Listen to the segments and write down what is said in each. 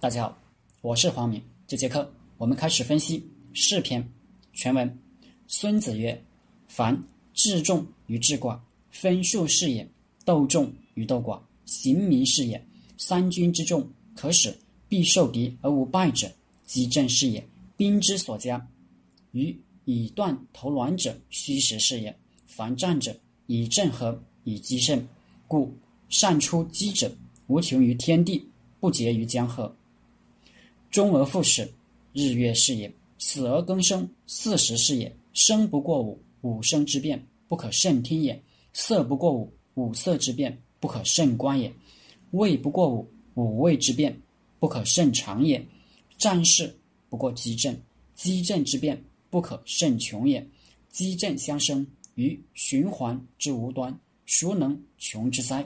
大家好，我是黄明。这节课我们开始分析四篇全文。孙子曰：“凡治众于治寡，分数是也；斗众于斗寡，行名是也。三军之众，可使必受敌而无败者，击阵是也。兵之所加，于以断头卵者，虚实是也。凡战者，以正合，以击胜。故善出击者，无穷于天地，不竭于江河。终而复始，日月是也；死而更生，四时是也。生不过五，五生之变不可胜听也；色不过五，五色之变不可胜观也；味不过五，五味之变不可胜尝也。战事不过机阵，机阵之变不可胜穷也。机阵相生，于循环之无端，孰能穷之哉？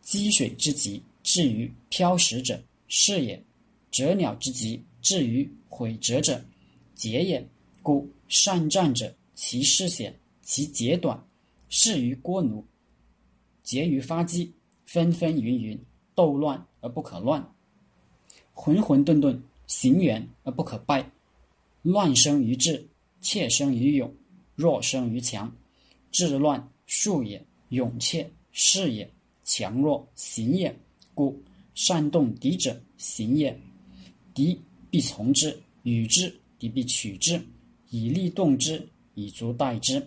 积水之急，至于漂石者，是也；折鸟之疾，至于毁折者，节也。故善战者，其势险，其节短；适于郭奴，节于发机，纷纷云云，斗乱而不可乱，浑浑沌沌，行远而不可败。乱生于智，怯生于勇，弱生于强。智乱术也，勇怯势也，强弱行也。故善动敌者，行也。敌必从之，与之，敌必取之。以利动之，以足待之。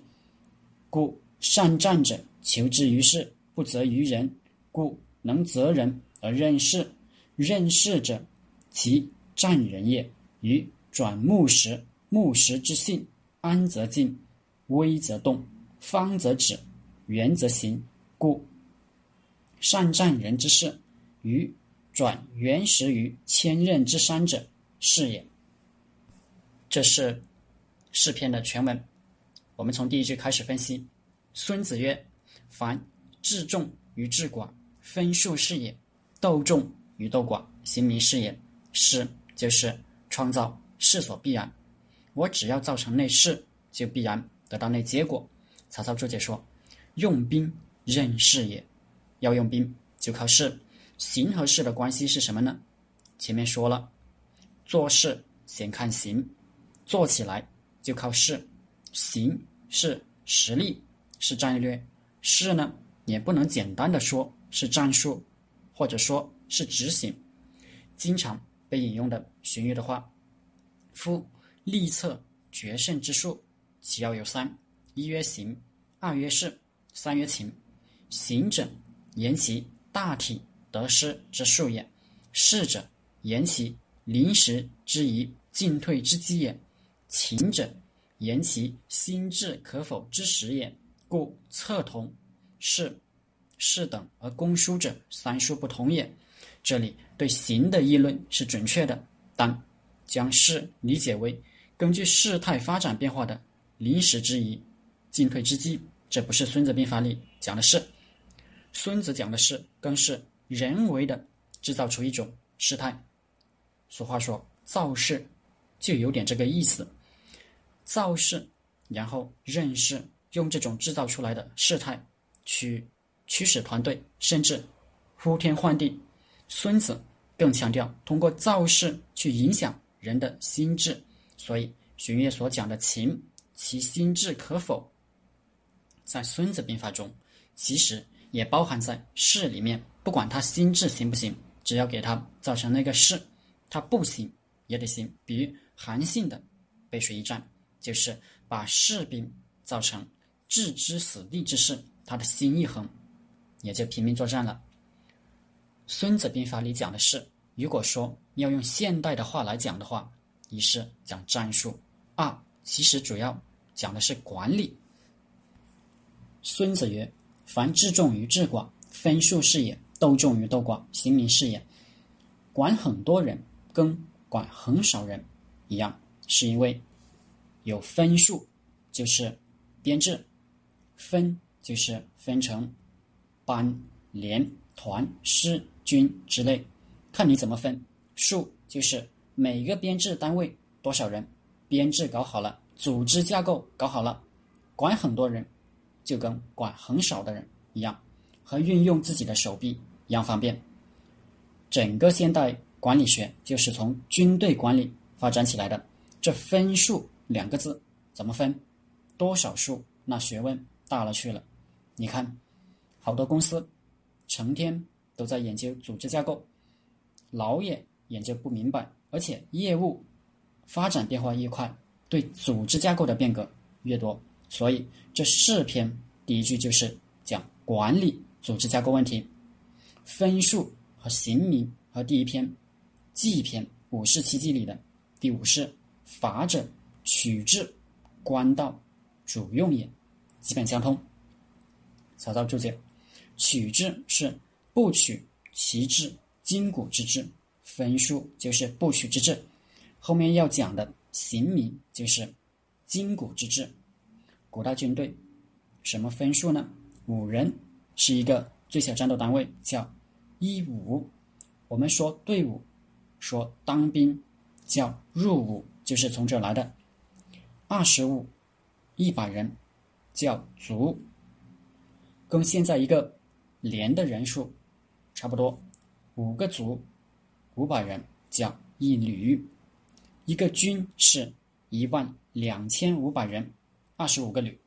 故善战者，求之于事，不责于人。故能择人而任事。任事者，其战人也。于转木石，木石之性，安则静，危则动，方则止，圆则行。故善战人之事，于转原石于千仞之山者，是也。这是。诗篇的全文，我们从第一句开始分析。孙子曰：“凡治众与治寡，分数是也；斗众与斗寡，行名是也。”是就是创造势所必然。我只要造成内势，就必然得到内结果。曹操注解说：“用兵任势也，要用兵就靠势。形和势的关系是什么呢？前面说了，做事先看形，做起来。”就靠势，行是实力，是战略；势呢，也不能简单的说是战术，或者说是执行。经常被引用的荀彧的话：“夫立策决胜之术，其要有三：一曰行，二曰势，三曰情。行者，言其大体得失之术也；势者，言其临时之宜，进退之机也。”情者，言其心智可否之时也。故策同是是等而攻书者，三书不同也。这里对行的议论是准确的，但将事理解为根据事态发展变化的临时之宜、进退之机，这不是《孙子兵法》里讲的事。孙子讲的是，更是人为的制造出一种事态。俗话说，造势。就有点这个意思，造势，然后认识，用这种制造出来的事态去驱使团队，甚至呼天唤地。孙子更强调通过造势去影响人的心智，所以荀彧所讲的“情”，其心智可否，在《孙子兵法》中，其实也包含在势里面。不管他心智行不行，只要给他造成那个势，他不行也得行。比如。韩信的背水一战，就是把士兵造成置之死地之势，他的心一横，也就拼命作战了。孙子兵法里讲的是，如果说要用现代的话来讲的话，一是讲战术，二其实主要讲的是管理。孙子曰：“凡治众于治寡，分数是也；斗众与斗寡，行名是也。”管很多人跟管很少人。一样，是因为有分数，就是编制，分就是分成班、连、团、师、军之类，看你怎么分。数就是每个编制单位多少人，编制搞好了，组织架构搞好了，管很多人就跟管很少的人一样，和运用自己的手臂一样方便。整个现代。管理学就是从军队管理发展起来的。这分数两个字怎么分？多少数？那学问大了去了。你看，好多公司成天都在研究组织架构，老也研究不明白，而且业务发展变化越快，对组织架构的变革越多。所以这四篇第一句就是讲管理组织架构问题，分数和刑名和第一篇纪篇五十七计里的第五式法者取之，官道主用也，基本相通。曹操注解：取之是不取其志，筋骨之志；分数就是不取之志。后面要讲的刑名就是筋骨之志。古代军队什么分数呢？五人是一个最小战斗单位，叫一五。我们说队伍，说当兵叫入伍，就是从这来的。二十五、一百人叫卒。跟现在一个连的人数差不多，五个族，五百人叫一旅，一个军是一万两千五百人，二十五个旅。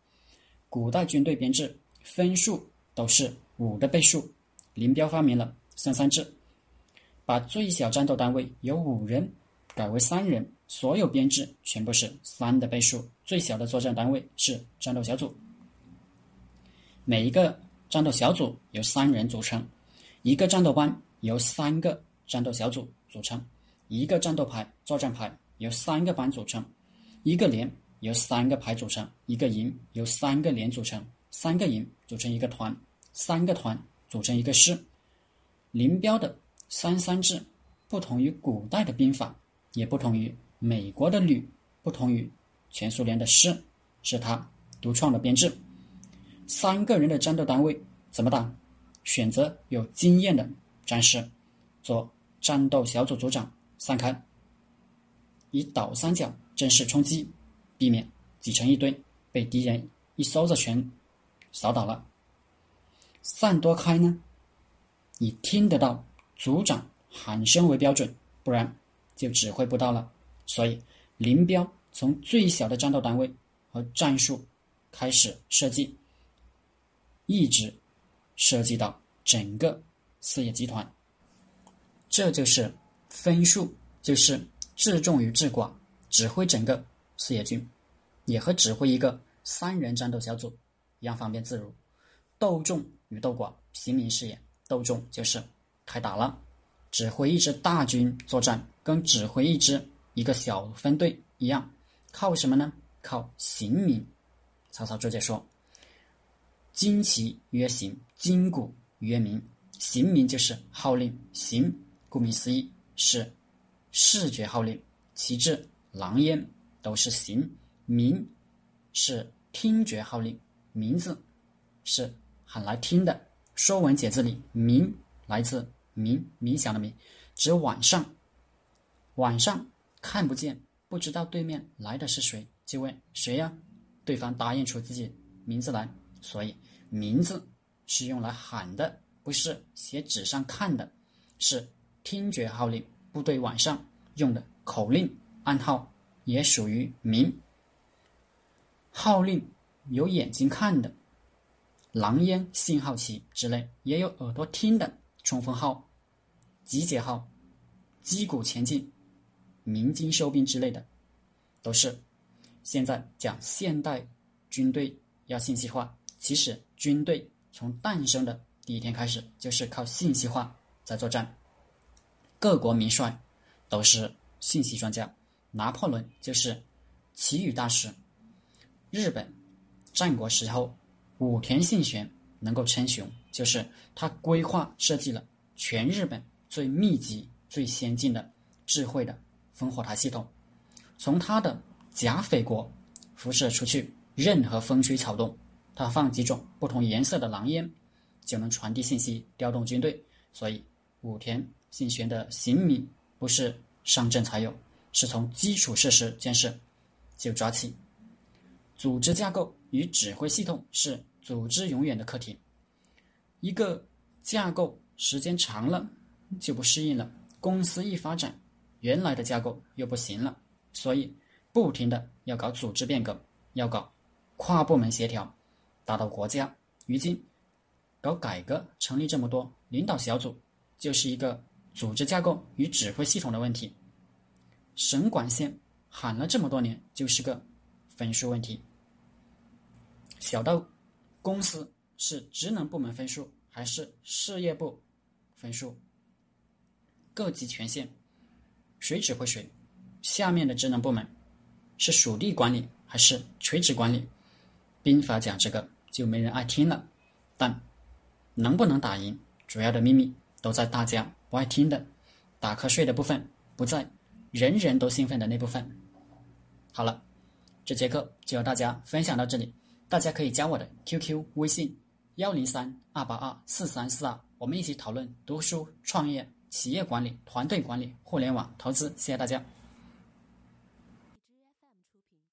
古代军队编制分数都是五的倍数。林彪发明了三三制，把最小战斗单位由五人改为三人，所有编制全部是三的倍数。最小的作战单位是战斗小组。每一个战斗小组由三人组成，一个战斗班由三个战斗小组组成，一个战斗排作战排由三个班组成，一个连由三个排组成，一个营由三个连组成，三个营组成一个团，三个团组成一个师。林彪的三三制不同于古代的兵法，也不同于美国的旅，不同于全苏联的师，是他独创的编制。三个人的战斗单位怎么打？选择有经验的战士做战斗小组组长，散开，以倒三角阵势冲击，避免挤成一堆，被敌人一梭子全扫倒了。散多开呢？以听得到组长喊声为标准，不然就指挥不到了。所以林彪从最小的战斗单位和战术开始设计。一直涉及到整个四野集团，这就是分数，就是治重于治寡，指挥整个四野军，也和指挥一个三人战斗小组一样方便自如。斗众与斗寡，平民事业。斗众就是开打了，指挥一支大军作战，跟指挥一支一个小分队一样，靠什么呢？靠刑名。曹操注解说。旌旗曰行，金鼓曰名。行名就是号令，行顾名思义是视觉号令，旗帜、狼烟都是行。名是听觉号令，名字是喊来听的。《说文解字》里“鸣”来自冥，冥想的冥，指晚上。晚上看不见，不知道对面来的是谁，就问谁呀？对方答应出自己名字来，所以。名字是用来喊的，不是写纸上看的，是听觉号令。部队晚上用的口令暗号也属于鸣。号令有眼睛看的，狼烟、信号旗之类，也有耳朵听的。冲锋号、集结号、击鼓前进、鸣金收兵之类的，都是。现在讲现代军队要信息化。其实，军队从诞生的第一天开始，就是靠信息化在作战。各国名帅都是信息专家，拿破仑就是奇语大师。日本战国时候，武田信玄能够称雄，就是他规划设计了全日本最密集、最先进的智慧的烽火台系统。从他的甲斐国辐射出去，任何风吹草动。他放几种不同颜色的狼烟，就能传递信息，调动军队。所以武田信玄的行名不是上阵才有，是从基础设施建设就抓起。组织架构与指挥系统是组织永远的课题。一个架构时间长了就不适应了，公司一发展，原来的架构又不行了，所以不停的要搞组织变革，要搞跨部门协调，打倒国家。如今搞改革，成立这么多领导小组，就是一个组织架构与指挥系统的问题。省管县喊了这么多年，就是个分数问题。小到公司是职能部门分数还是事业部分数，各级权限谁指挥谁，下面的职能部门是属地管理还是垂直管理？兵法讲这个就没人爱听了，但能不能打赢，主要的秘密都在大家不爱听的打瞌睡的部分，不在。人人都兴奋的那部分。好了，这节课就和大家分享到这里。大家可以加我的 QQ 微信幺零三二八二四三四二，我们一起讨论读书、创业、企业管理、团队管理、互联网投资。谢谢大家。